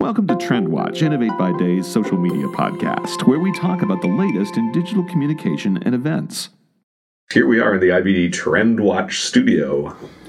Welcome to Trend Watch, Innovate by Day's social media podcast, where we talk about the latest in digital communication and events. Here we are in the IBD Trend Watch studio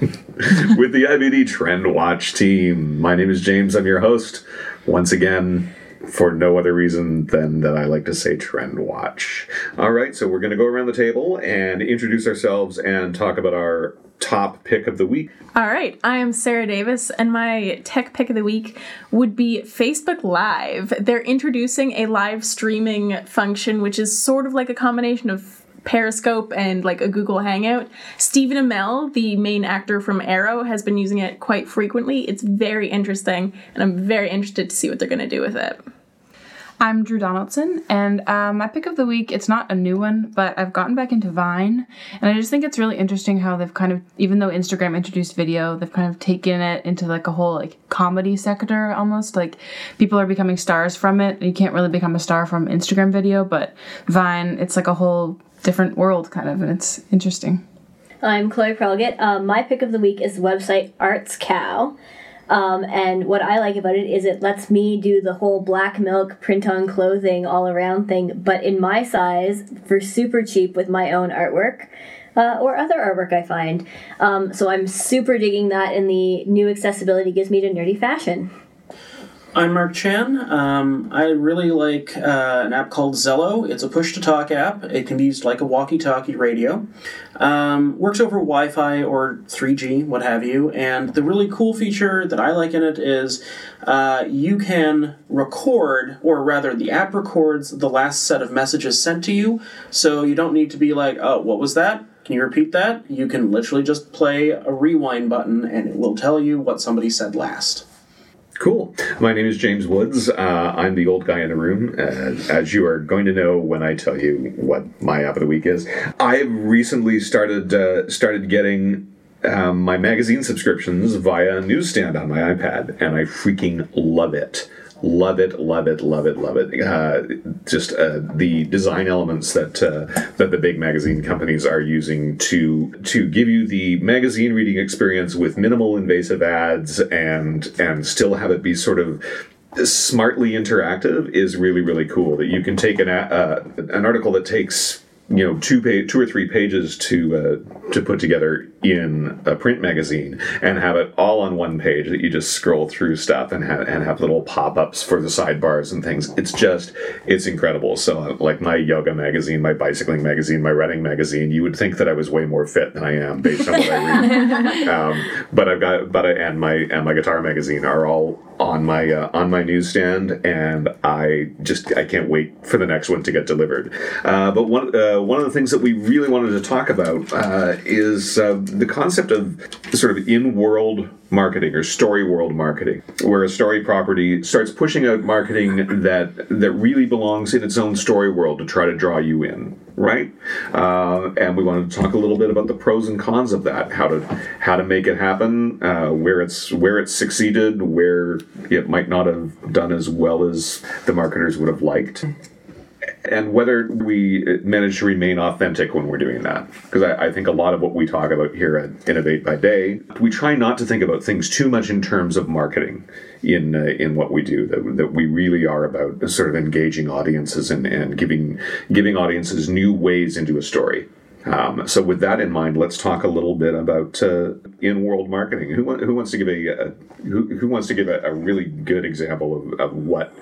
with the IBD Trend Watch team. My name is James. I'm your host. Once again, for no other reason than that I like to say trend watch. All right, so we're going to go around the table and introduce ourselves and talk about our top pick of the week. All right, I am Sarah Davis, and my tech pick of the week would be Facebook Live. They're introducing a live streaming function, which is sort of like a combination of Periscope and like a Google Hangout. Stephen Amell, the main actor from Arrow, has been using it quite frequently. It's very interesting, and I'm very interested to see what they're going to do with it. I'm Drew Donaldson, and uh, my pick of the week, it's not a new one, but I've gotten back into Vine, and I just think it's really interesting how they've kind of, even though Instagram introduced video, they've kind of taken it into like a whole like comedy sector almost. Like people are becoming stars from it. You can't really become a star from Instagram video, but Vine, it's like a whole different world kind of, and it's interesting. I'm Chloe Prelgett. Um, my pick of the week is the website Arts Cow. Um, and what I like about it is it lets me do the whole black milk print on clothing all around thing, but in my size for super cheap with my own artwork. Uh, or other artwork I find. Um, so I'm super digging that, and the new accessibility gives me to nerdy fashion. I'm Mark Chan. Um, I really like uh, an app called Zello. It's a push to talk app. It can be used like a walkie talkie radio. Um, works over Wi Fi or 3G, what have you. And the really cool feature that I like in it is uh, you can record, or rather, the app records the last set of messages sent to you. So you don't need to be like, oh, what was that? Can you repeat that? You can literally just play a rewind button and it will tell you what somebody said last. Cool. My name is James Woods. Uh, I'm the old guy in the room, uh, as you are going to know when I tell you what my app of the week is. I've recently started uh, started getting um, my magazine subscriptions via newsstand on my iPad, and I freaking love it. Love it, love it, love it, love it. Uh, just uh, the design elements that uh, that the big magazine companies are using to to give you the magazine reading experience with minimal invasive ads and and still have it be sort of smartly interactive is really really cool. That you can take an uh, an article that takes you know two page two or three pages to uh, to put together in a print magazine and have it all on one page that you just scroll through stuff and have and have little pop-ups for the sidebars and things. It's just it's incredible. So like my yoga magazine my bicycling magazine my running magazine you would think that I was way more fit than I am based on what I read. Um, but I've got but I, and my and my guitar magazine are all on my uh, on my newsstand and I just I can't wait for the next one to get delivered. Uh, but one uh, one of the things that we really wanted to talk about uh, is uh, the concept of sort of in-world marketing or story world marketing, where a story property starts pushing out marketing that that really belongs in its own story world to try to draw you in, right? Uh, and we wanted to talk a little bit about the pros and cons of that, how to how to make it happen, uh, where it's where it's succeeded, where it might not have done as well as the marketers would have liked and whether we manage to remain authentic when we're doing that. Because I, I, think a lot of what we talk about here at Innovate by Day, we try not to think about things too much in terms of marketing in uh, in what we do. That, that we really are about sort of engaging audiences and, and giving giving audiences new ways into a story. Um, so, with that in mind, let's talk a little bit about uh, in-world marketing. Who, who, wants to give a, a who, who, wants to give a, a really good example of, of what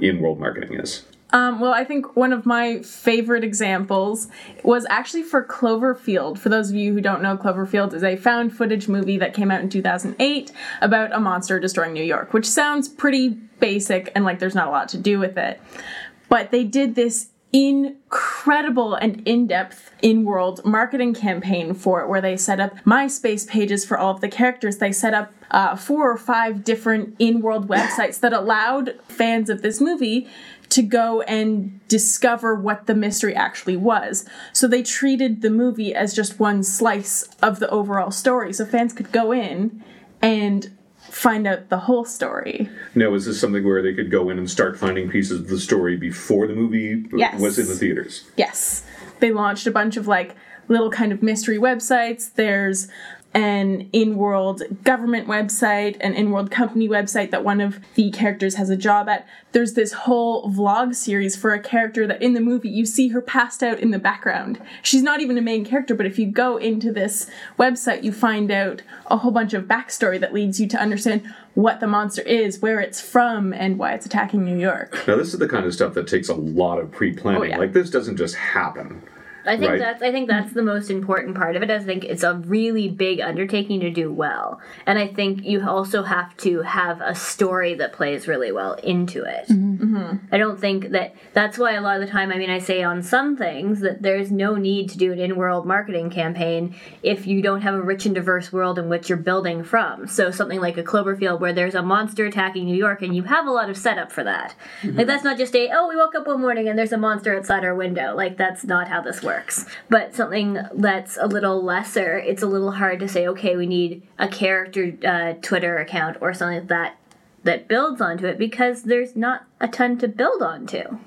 in-world marketing is? Um, well, I think one of my favorite examples was actually for Cloverfield. For those of you who don't know, Cloverfield is a found footage movie that came out in 2008 about a monster destroying New York, which sounds pretty basic and like there's not a lot to do with it. But they did this incredible and in-depth in-world marketing campaign for it where they set up myspace pages for all of the characters they set up uh, four or five different in-world websites that allowed fans of this movie to go and discover what the mystery actually was. So they treated the movie as just one slice of the overall story. So fans could go in and find out the whole story. Now, is this something where they could go in and start finding pieces of the story before the movie yes. was in the theaters? Yes. They launched a bunch of like little kind of mystery websites. There's an in-world government website, an in-world company website that one of the characters has a job at. There's this whole vlog series for a character that in the movie you see her passed out in the background. She's not even a main character, but if you go into this website, you find out a whole bunch of backstory that leads you to understand what the monster is, where it's from, and why it's attacking New York. Now, this is the kind of stuff that takes a lot of pre-planning. Oh, yeah. Like this doesn't just happen. I think Right. that's I think that's the most important part of it. I think it's a really big undertaking to do well, and I think you also have to have a story that plays really well into it. Mm-hmm. I don't think that that's why a lot of the time, I mean, I say on some things that there's no need to do an in-world marketing campaign if you don't have a rich and diverse world in which you're building from. So something like a Cloverfield where there's a monster attacking New York and you have a lot of setup for that. Like that's not just a oh we woke up one morning and there's a monster outside our window. Like that's not how this works. But something that's a little lesser, it's a little hard to say okay we need a character uh, Twitter account or something like that that builds onto it because there's not a ton to build onto.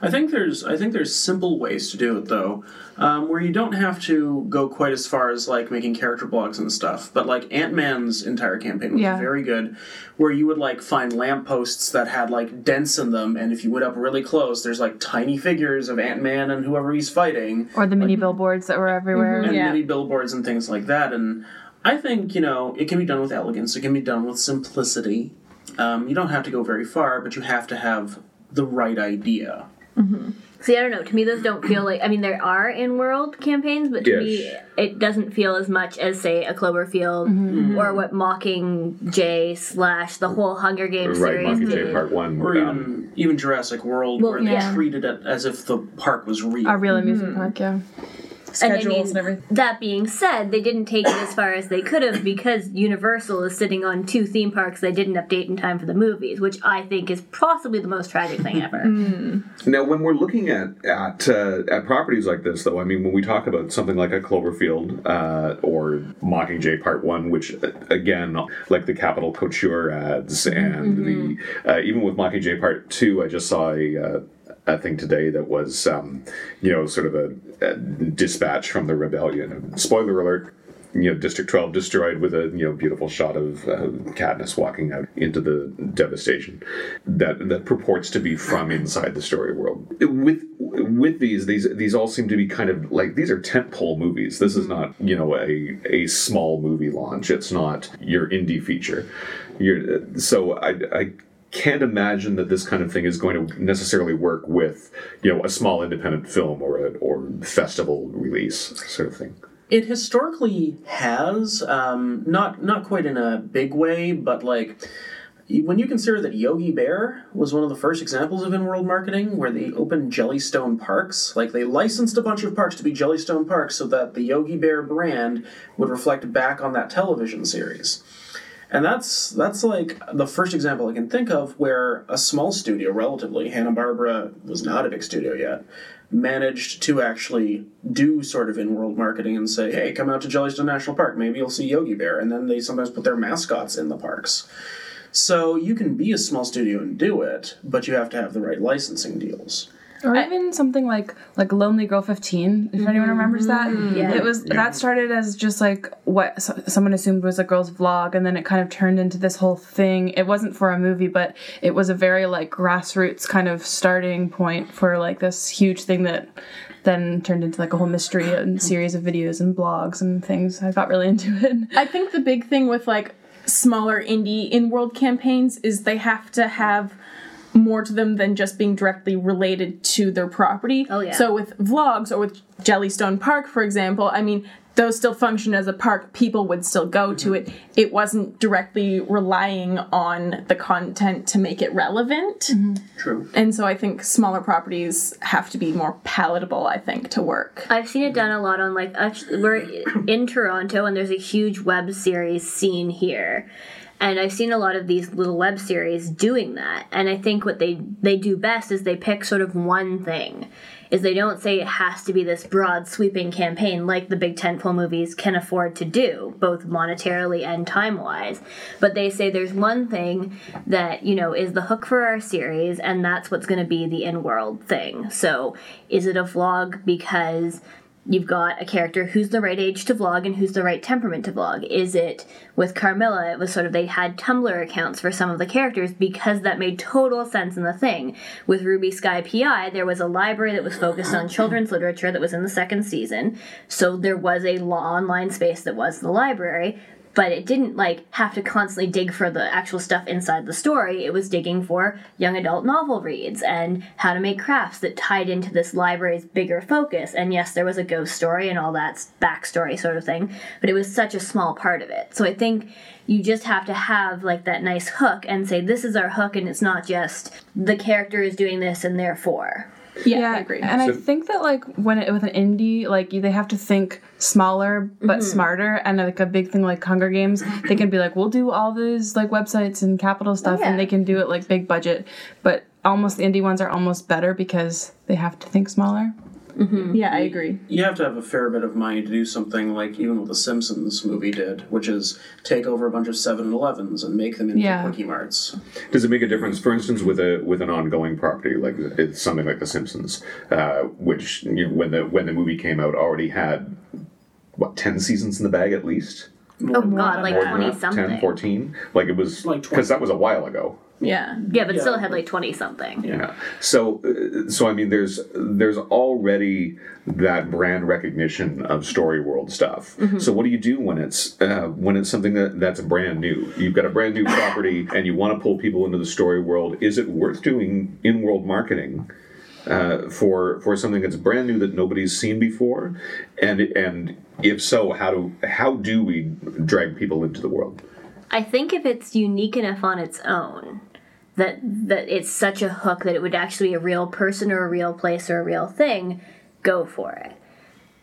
I think there's I think there's simple ways to do it though, um, where you don't have to go quite as far as like making character blogs and stuff. But like Ant Man's entire campaign was Yeah. very good, where you would like find lampposts that had like dents in them, and if you went up really close, there's like tiny figures of Ant Man and whoever he's fighting, Or the mini billboards that were everywhere. and Yeah. mini billboards and things like that. And I think you know it can be done with elegance. It can be done with simplicity. Um, you don't have to go very far, but you have to have the right idea. See, I don't know. To me, those don't feel like. I mean, there are in-world campaigns, but to me, it doesn't feel as much as, say, a Cloverfield or what Mockingjay slash the whole Hunger Games Right, series Mockingjay did. Part One. Or um, even even Jurassic World, Well, where they treated it as if the park was real. A real amusement park, yeah. And I Schedules mean, and everything. that being said, they didn't take it as far as they could have because Universal is sitting on two theme parks they didn't update in time for the movies, which I think is possibly the most tragic thing ever. Now, when we're looking at at uh, at properties like this, though, I mean, when we talk about something like a Cloverfield uh, or Mockingjay Part One, which uh, again, like the Capitol Couture ads, and the uh, even with Mockingjay Part Two, I just saw a. A thing today that was, um, you know, sort of a, a dispatch from the rebellion. Spoiler alert: you know, District 12 destroyed with a you know beautiful shot of uh, Katniss walking out into the devastation that that purports to be from inside the story world. With with these these these all seem to be kind of like these are tentpole movies. This is not you know a a small movie launch. It's not your indie feature. You're, so I. I can't imagine that this kind of thing is going to necessarily work with, you know, a small independent film or a or festival release sort of thing. It historically has, um, not not quite in a big way, but like when you consider that Yogi Bear was one of the first examples of in-world marketing, where they opened Jellystone parks, like they licensed a bunch of parks to be Jellystone parks, so that the Yogi Bear brand would reflect back on that television series. And that's that's like the first example I can think of where a small studio, relatively Hanna Barbera was not a big studio yet, managed to actually do sort of in-world marketing and say, "Hey, come out to Jellystone National Park. Maybe you'll see Yogi Bear." And then they sometimes put their mascots in the parks. So you can be a small studio and do it, but you have to have the right licensing deals. Or even something like like Lonely Girl 15, if anyone remembers that. Mm-hmm. Yeah. It was that started as just like what so, someone assumed was a girl's vlog and then it kind of turned into this whole thing. It wasn't for a movie, but it was a very like grassroots kind of starting point for like this huge thing that then turned into like a whole mystery and hmm. series of videos and blogs and things. I got really into it. I think the big thing with like smaller indie in world campaigns is they have to have more to them than just being directly related to their property. Oh, yeah. So with vlogs or with Jellystone Park, for example, I mean, those still function as a park. People would still go to mm-hmm. it. It wasn't directly relying on the content to make it relevant. Mm-hmm. True. And so I think smaller properties have to be more palatable, I think, to work. I've seen it done a lot on like actually, we're in Toronto and there's a huge web series scene here. And I've seen a lot of these little web series doing that. And I think what they they do best is they pick sort of one thing. Is they don't say it has to be this broad sweeping campaign like the big tentpole movies can afford to do, both monetarily and time wise. But they say there's one thing that, you know, is the hook for our series and that's what's gonna be the in world thing. So is it a vlog because you've got a character who's the right age to vlog and who's the right temperament to vlog. Is it with Carmilla? It was sort of they had Tumblr accounts for some of the characters because that made total sense in the thing. With Ruby Skye PI, there was a library that was focused on children's literature that was in the second season, so there was a law online space that was the library. But it didn't like have to constantly dig for the actual stuff inside the story. It was digging for young adult novel reads and how to make crafts that tied into this library's bigger focus. And yes, there was a ghost story and all that backstory sort of thing, but it was such a small part of it. So I think you just have to have like that nice hook and say this is our hook and it's not just the character is doing this and therefore. Yeah, I agree. And I think that like when it with an indie, like they have to think smaller but mm-hmm. smarter. And like a big thing like Hunger Games, they can be like, we'll do all these like websites and capital oh, stuff, yeah. and they can do it like big budget. But almost the indie ones are almost better because they have to think smaller. Yeah, I agree. You have to have a fair bit of money to do something like even what the Simpsons movie did, which is take over a bunch of 7-Elevens and make them into Yeah. Quickie Marts. Does it make a difference, for instance, with a with an ongoing property like it's something like The Simpsons, uh, which you know, when the when the movie came out already had what ten seasons in the bag at least, Oh god, like 20 that? something. 10, 14? like it was Like because that was a while ago. Yeah. Yeah, but Yeah. still had like 20 something. Yeah. So, uh, so I mean, there's there's already that brand recognition of story world stuff. So, what do you do when it's uh, when it's something that that's brand new? You've got a brand new property, and you want to pull people into the story world. Is it worth doing in world marketing? Uh, for for something that's brand new that nobody's seen before, and and if so, how do how do we drag people into the world? I think if it's unique enough on its own, that that it's such a hook that it would actually be a real person or a real place or a real thing, go for it.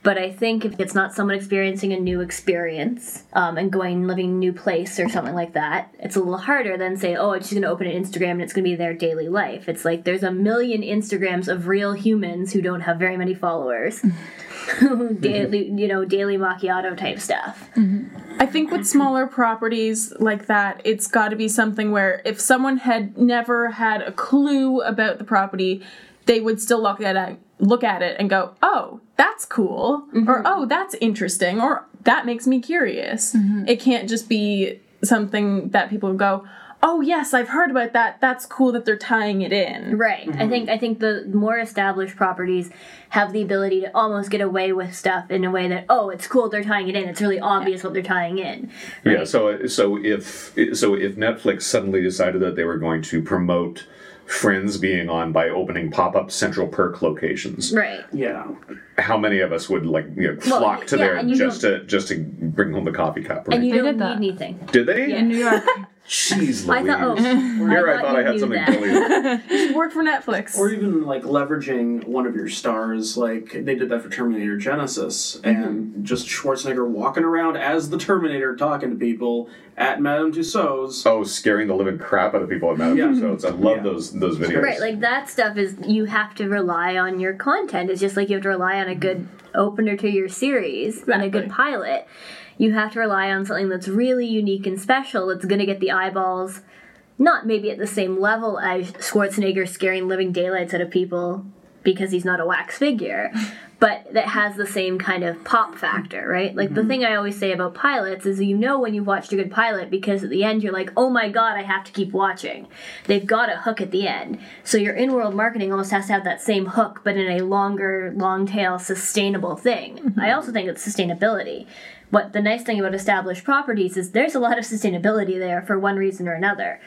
But I think if it's not someone experiencing a new experience um, and going and living a new place or something like that, it's a little harder than say, oh, it's just going to open an Instagram and it's going to be their daily life. It's like there's a million Instagrams of real humans who don't have very many followers, mm-hmm. daily, you know, daily macchiato type stuff. Mm-hmm. I think with mm-hmm. smaller properties like that, it's got to be something where if someone had never had a clue about the property, they would still look at it, look at it and go, "Oh, that's cool," mm-hmm. or "Oh, that's interesting," or "That makes me curious." Mm-hmm. It can't just be something that people go, "Oh, yes, I've heard about that. That's cool that they're tying it in." Right. I mm-hmm. think I think the more established properties have the ability to almost get away with stuff in a way that oh, it's cool they're tying it in. It's really obvious what they're tying in. Yeah. So so if so if Netflix suddenly decided that they were going to promote Friends being on by opening pop up Central Perk locations, Right. Yeah. how many of us would like you know, Well, flock to yeah, there just to just to bring home the coffee cup? Right? And you They don't did need that. anything. Did they? Yeah. In New York, Jeez, Louise. I thought oh Here I, I thought thought I had knew something that. really. Work for Netflix. Or even like leveraging one of your stars, like they did that for Terminator Genisys, mm-hmm. and just Schwarzenegger walking around as the Terminator talking to people at Madame Tussauds. Oh, scaring the living crap out of people at Madame Yeah. Tussauds. I love Yeah. those those videos. Right, like that stuff is you have to rely on your content. It's just like you have to rely on a good opener to your series and a good pilot. You have to rely on something that's really unique and special that's going to get the eyeballs, not maybe at the same level as Schwarzenegger scaring living daylights out of people because he's not a wax figure, but that has the same kind of pop factor, right? Like the mm-hmm. thing I always say about pilots is you know when you've watched a good pilot because at the end you're like, oh my god, I have to keep watching. They've got a hook at the end. So your in world marketing almost has to have that same hook, but in a longer, long tail, sustainable thing. Mm-hmm. I also think it's sustainability. What the nice thing about established properties is there's a lot of sustainability there for one reason or another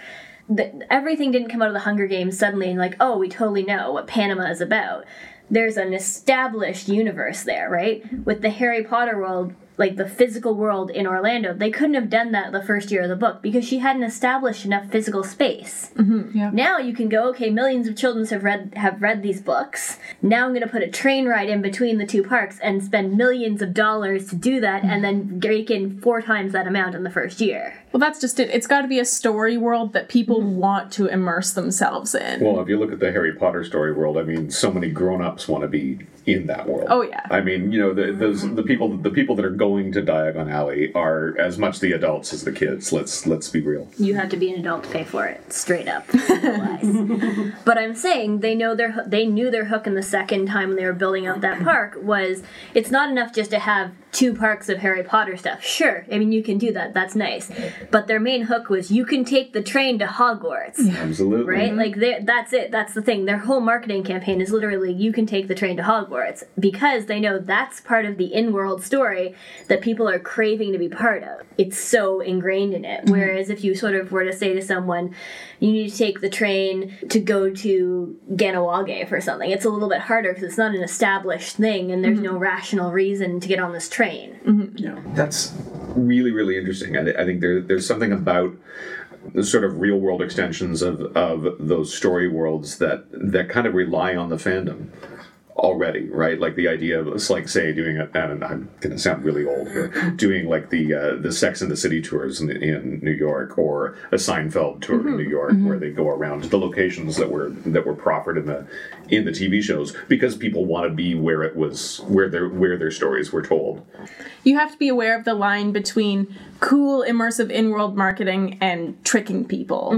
the, everything didn't come out of the Hunger Games suddenly and like, oh, we totally know what Panem is about. There's an established universe there, right? With the Harry Potter world, like the physical world in Orlando, they couldn't have done that the first year of the book because she hadn't established enough physical space. Mm-hmm, yeah. Now you can go, okay, millions of children have read have read these books. Now I'm going to put a train ride in between the two parks and spend millions of dollars to do that, and mm-hmm. then rake in four times that amount in the first year. Well, that's just it. It's got to be a story world that people mm-hmm. want to immerse themselves in. Well, if you look at the Harry Potter story world, I mean, so many grown-ups want to be in that world. Oh, yeah. I mean, you know, the, those mm-hmm. the people the people that are going to Diagon Alley are as much the adults as the kids. Let's let's be real. You have to be an adult to pay for it, straight up. But I'm saying they know their they knew their hook in the second time when they were building out that park was it's not enough just to have two parks of Harry Potter stuff. Sure, I mean you can do that. That's nice. But their main hook was you can take the train to Hogwarts. Absolutely. Right? Mm-hmm. Like that's it. That's the thing. Their whole marketing campaign is literally you can take the train to Hogwarts because they know that's part of the in-world story that people are craving to be part of. It's so ingrained in it. Mm-hmm. Whereas if you sort of were to say to someone, you need to take the train to go to Ganawage for something, it's a little bit harder because it's not an established thing and there's mm-hmm. no rational reason to get on this train. Mm-hmm. Yeah. That's really really interesting. I, I think there there's something about the sort of real world extensions of of those story worlds that that kind of rely on the fandom already, right? Like the idea of it's like say doing it, and I'm going to sound really old here, doing like the uh, the Sex and the City tours in, in New York or a Seinfeld tour in New York, where they go around to the locations that were that were proffered in the in the TV shows because people want to be where it was where their where their stories were told. You have to be aware of the line between cool, immersive in world marketing and tricking people.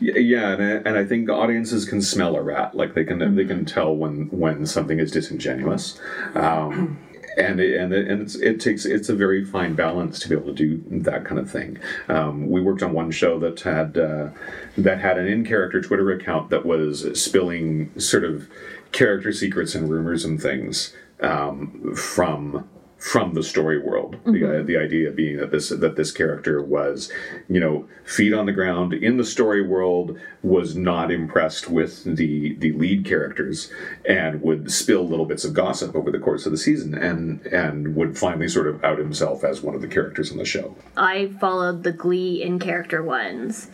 Y- Yeah, and I, and I think audiences can smell a rat. Like they can they can tell when when something is disingenuous. Um, and it, and it, and it's, it takes it's a very fine balance to be able to do that kind of thing. Um, we worked on one show that had uh, that had an in character Twitter account that was spilling sort of character secrets and rumors and things um, from from the story world. The, uh, the idea being that this that this character was, you know, feet on the ground in the story world, was not impressed with the the lead characters, and would spill little bits of gossip over the course of the season, and and would finally sort of out himself as one of the characters on the show. I followed the Glee in character ones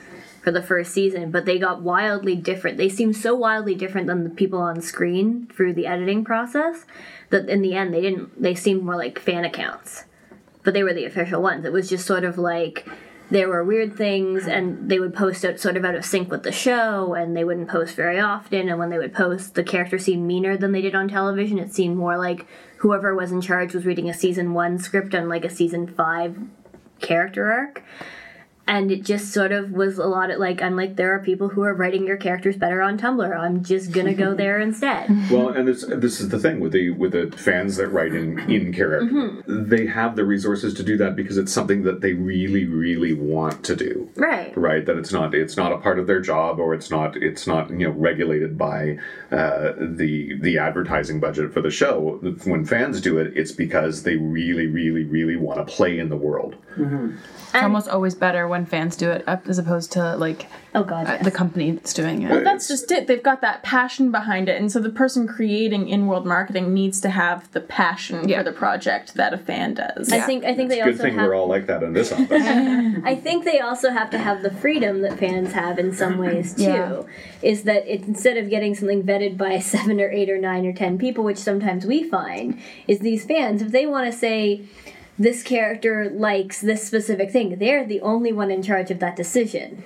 for the first season, but they got wildly different. They seemed so wildly different than the people on screen through the editing process that in the end they didn't. They seemed more like fan accounts, but they were the official ones. It was just sort of like there were weird things and they would post out sort of out of sync with the show and they wouldn't post very often and when they would post the character seemed meaner than they did on television it seemed more like whoever was in charge was reading a season one script on like a season five character arc and it just sort of was a lot of like i'm like there are people who are writing your characters better on tumblr. I'm just gonna go there instead. Well, and this this is the thing with the with the fans that write in in character, they have the resources to do that because it's something that they really really want to do. right. Right? That it's not it's not a part of their job or it's not it's not you know regulated by uh, the the advertising budget for the show. When fans do it it's because they really really really want to play in the world. It's almost always better when fans do it up as opposed to like oh god uh, yes. the company that's doing it. well That's just it. They've got that passion behind it. And so the person creating in world marketing needs to have the passion Yeah. for the project that a fan does. i think i think it's they good also thing have we're all like that in this office I think they also have to have the freedom that fans have in some ways too. Yeah. Is that it, instead of getting something vetted by seven or eight or nine or ten people, which sometimes we find, is these fans, if they want to say, this character likes this specific thing, they're the only one in charge of that decision.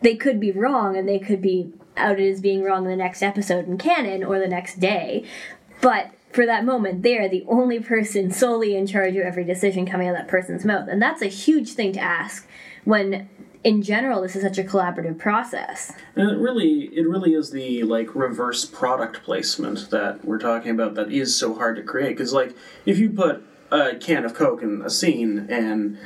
They could be wrong and they could be outed as being wrong in the next episode in canon or the next day, but for that moment, they're the only person solely in charge of every decision coming out of that person's mouth. And that's a huge thing to ask when, in general, this is such a collaborative process. And it really, it really is the like reverse product placement that we're talking about that is so hard to create. Because like, if you put a can of Coke in a scene and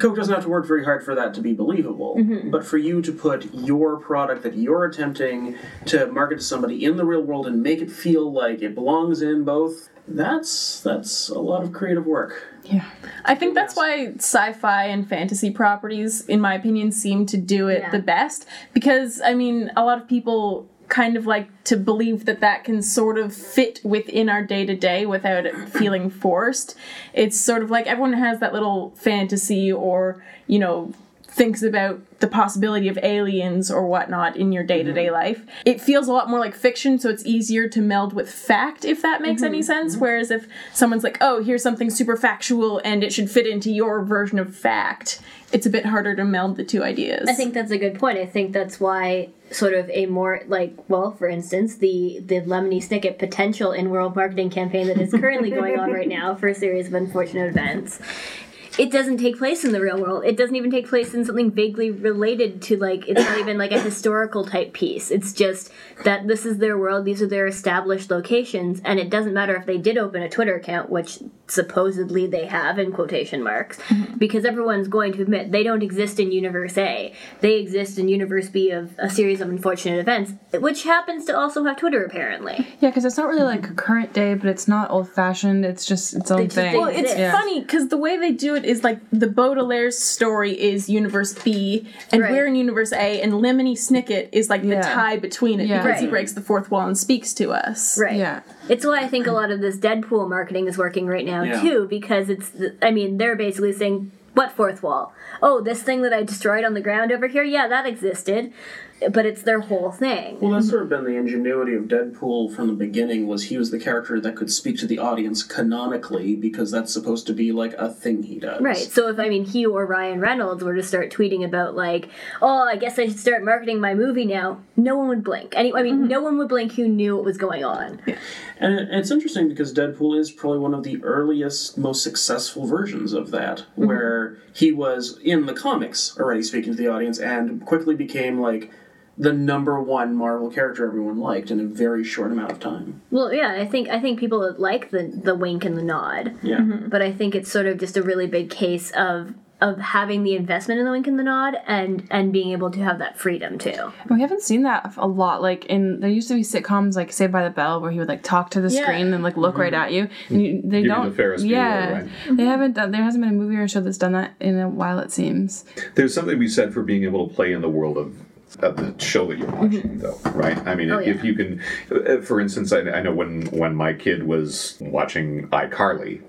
Coke doesn't have to work very hard for that to be believable. Mm-hmm. But for you to put your product that you're attempting to market to somebody in the real world and make it feel like it belongs in both, that's that's a lot of creative work. yeah. I think that's why sci-fi and fantasy properties, in my opinion, seem to do it Yeah. the best. Because I mean, a lot of people kind of like to believe that that can sort of fit within our day to day without it feeling forced. It's sort of like everyone has that little fantasy or you know thinks about the possibility of aliens or whatnot in your day to day life. It feels a lot more like fiction, so it's easier to meld with fact, if that makes any mm-hmm. sense. Mm-hmm. Whereas if someone's like, oh, here's something super factual and it should fit into your version of fact, it's a bit harder to meld the two ideas. I think that's a good point. I think that's why sort of a more like well, for instance, the the Lemony Snicket potential in world marketing campaign that is currently going on right now for a series of unfortunate events. It doesn't take place in the real world. It doesn't even take place in something vaguely related to like it's not even like a historical type piece. It's just that this is their world, these are their established locations, and it doesn't matter if they did open a Twitter account, which supposedly they have in quotation marks, mm-hmm. because everyone's going to admit they don't exist in Universe A. They exist in Universe B of a series of unfortunate events, which happens to also have Twitter apparently. Yeah, because it's not really like a current day, but it's not old fashioned. It's just its own thing. Well, it's Yeah. funny because the way they do it is like the Baudelaire's story is Universe B, and Right. we're in Universe A, and Lemony Snicket is like the tie between it Yeah. because he breaks the fourth wall and speaks to us. Right. Yeah. It's why I think a lot of this Deadpool marketing is working right now Yeah. too, because it's. I mean, they're basically saying, "What fourth wall? Oh, this thing that I destroyed on the ground over here. Yeah, that existed." But it's their whole thing. Well, that's sort of been the ingenuity of Deadpool from the beginning. Was he was the character that could speak to the audience canonically because that's supposed to be like a thing he does. Right. So if I mean he or Ryan Reynolds were to start tweeting about like, "Oh, I guess I should start marketing my movie now," no one would blink. Any, I mean, mm-hmm. no one would blink who knew what was going on. And it's interesting because Deadpool is probably one of the earliest, most successful versions of that, mm-hmm. where he was in the comics already speaking to the audience and quickly became like the number one Marvel character everyone liked in a very short amount of time. Well, yeah, I think I think people like the the wink and the nod. Yeah. but I think it's sort of just a really big case of of having the investment in the wink and the nod and and being able to have that freedom too. We haven't seen that a lot. Like in there used to be sitcoms like Saved by the Bell where he would like talk to the Yeah. screen and like look right at you. And you, they Give don't. the Ferris Bueller, yeah, right? they haven't done. There hasn't been a movie or a show that's done that in a while. It seems. There's something to be said for being able to play in the world of of the show that you're watching, though, right? I mean, Oh, if yeah. you can, uh, for instance, I, I know when when my kid was watching iCarly,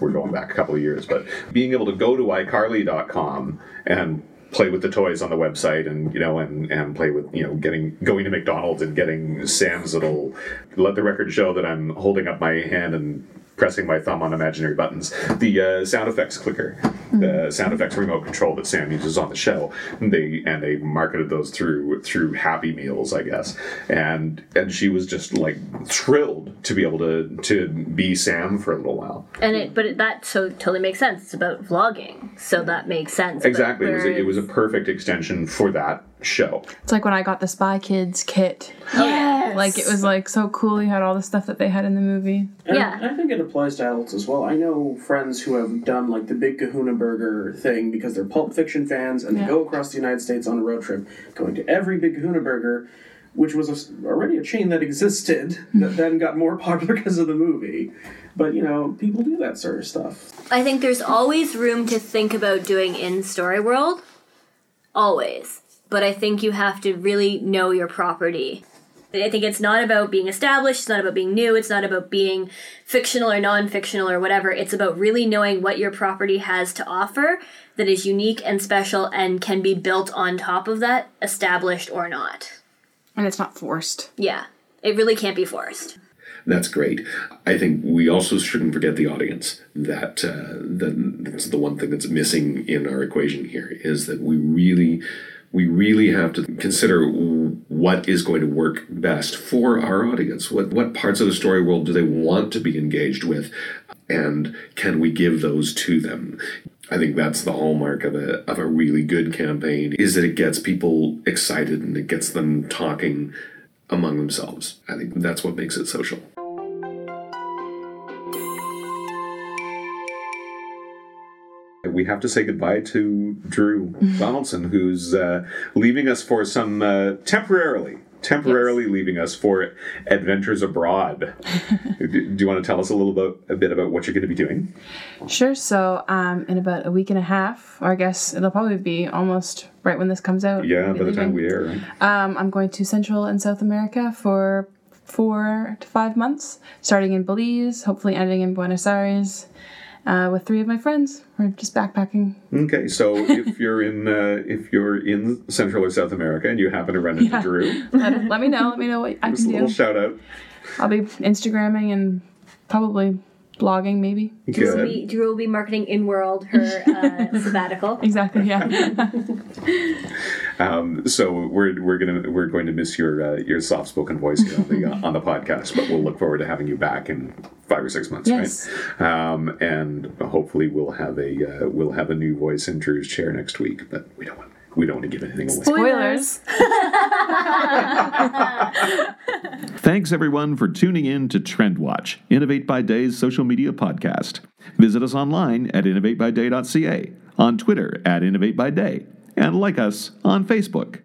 we're going back a couple of years, but being able to go to iCarly.com and play with the toys on the website and you know and and play with you know getting going to McDonald's and getting Sam's little let the record show that I'm holding up my hand and pressing my thumb on imaginary buttons. The uh, sound effects clicker. The sound effects remote control that Sam uses on the show. And they and they marketed those through through Happy Meals I guess. And and she was just like thrilled to be able to to be Sam for a little while. And it but it, that so totally makes sense. It's about vlogging, so that makes sense. Exactly. It was a, it was a perfect extension for that show It's like when I got the Spy Kids kit. Oh, yes. Like it was like so cool. You had all the stuff that they had in the movie. And Yeah. I think it applies to adults as well. I know friends who have done like the big Kahuna Burger thing because they're Pulp Fiction fans and they go across the United States on a road trip, going to every big Kahuna Burger, which was a, already a chain that existed that then got more popular because of the movie. But you know, people do that sort of stuff. I think there's always room to think about doing in story world. Always. But I think you have to really know your property. I think it's not about being established, it's not about being new, it's not about being fictional or non fictional or whatever. It's about really knowing what your property has to offer that is unique and special and can be built on top of that, established or not. And it's not forced. Yeah. It really can't be forced. That's great. I think we also shouldn't forget the audience. That uh, that that's the one thing that's missing in our equation here is that we really we really have to consider what is going to work best for our audience. What what parts of the story world do they want to be engaged with, and can we give those to them? I think that's the hallmark of a of a really good campaign is that it gets people excited and it gets them talking among themselves. I think that's what makes it social. We have to say goodbye to Drew Donaldson, who's uh, leaving us for some uh, temporarily, temporarily leaving us for adventures abroad. do, do you want to tell us a little bit, a bit about what you're going to be doing? Sure. So, um, in about a week and a half, or I guess it'll probably be almost right when this comes out. Yeah, by the time we air. Right? Um, I'm going to Central and South America for four to five months, starting in Belize, hopefully ending in Buenos Aires. Uh, with three of my friends. We're just backpacking. Okay, so if you're in uh, if you're in Central or South America and you happen to run into Yeah. Drew, Let, let me know. Let me know what I just a little do. shout out. I'll be Instagramming and probably blogging, maybe. Drew will, Good. be, Drew will be marketing in world her uh, sabbatical. Exactly. Yeah. Um, so we're we're gonna we're going to miss your uh, your soft spoken voice here on the uh, on the podcast, but we'll look forward to having you back in five or six months, Yes. right? Um, and hopefully we'll have a uh, we'll have a new voice in Drew's chair next week, but we don't want we don't want to give anything away. Spoilers. Thanks everyone for tuning in to Trend Watch, Innovate by Day's social media podcast. Visit us online at innovatebyday.ca, on Twitter at Innovate by Day, and like us on Facebook.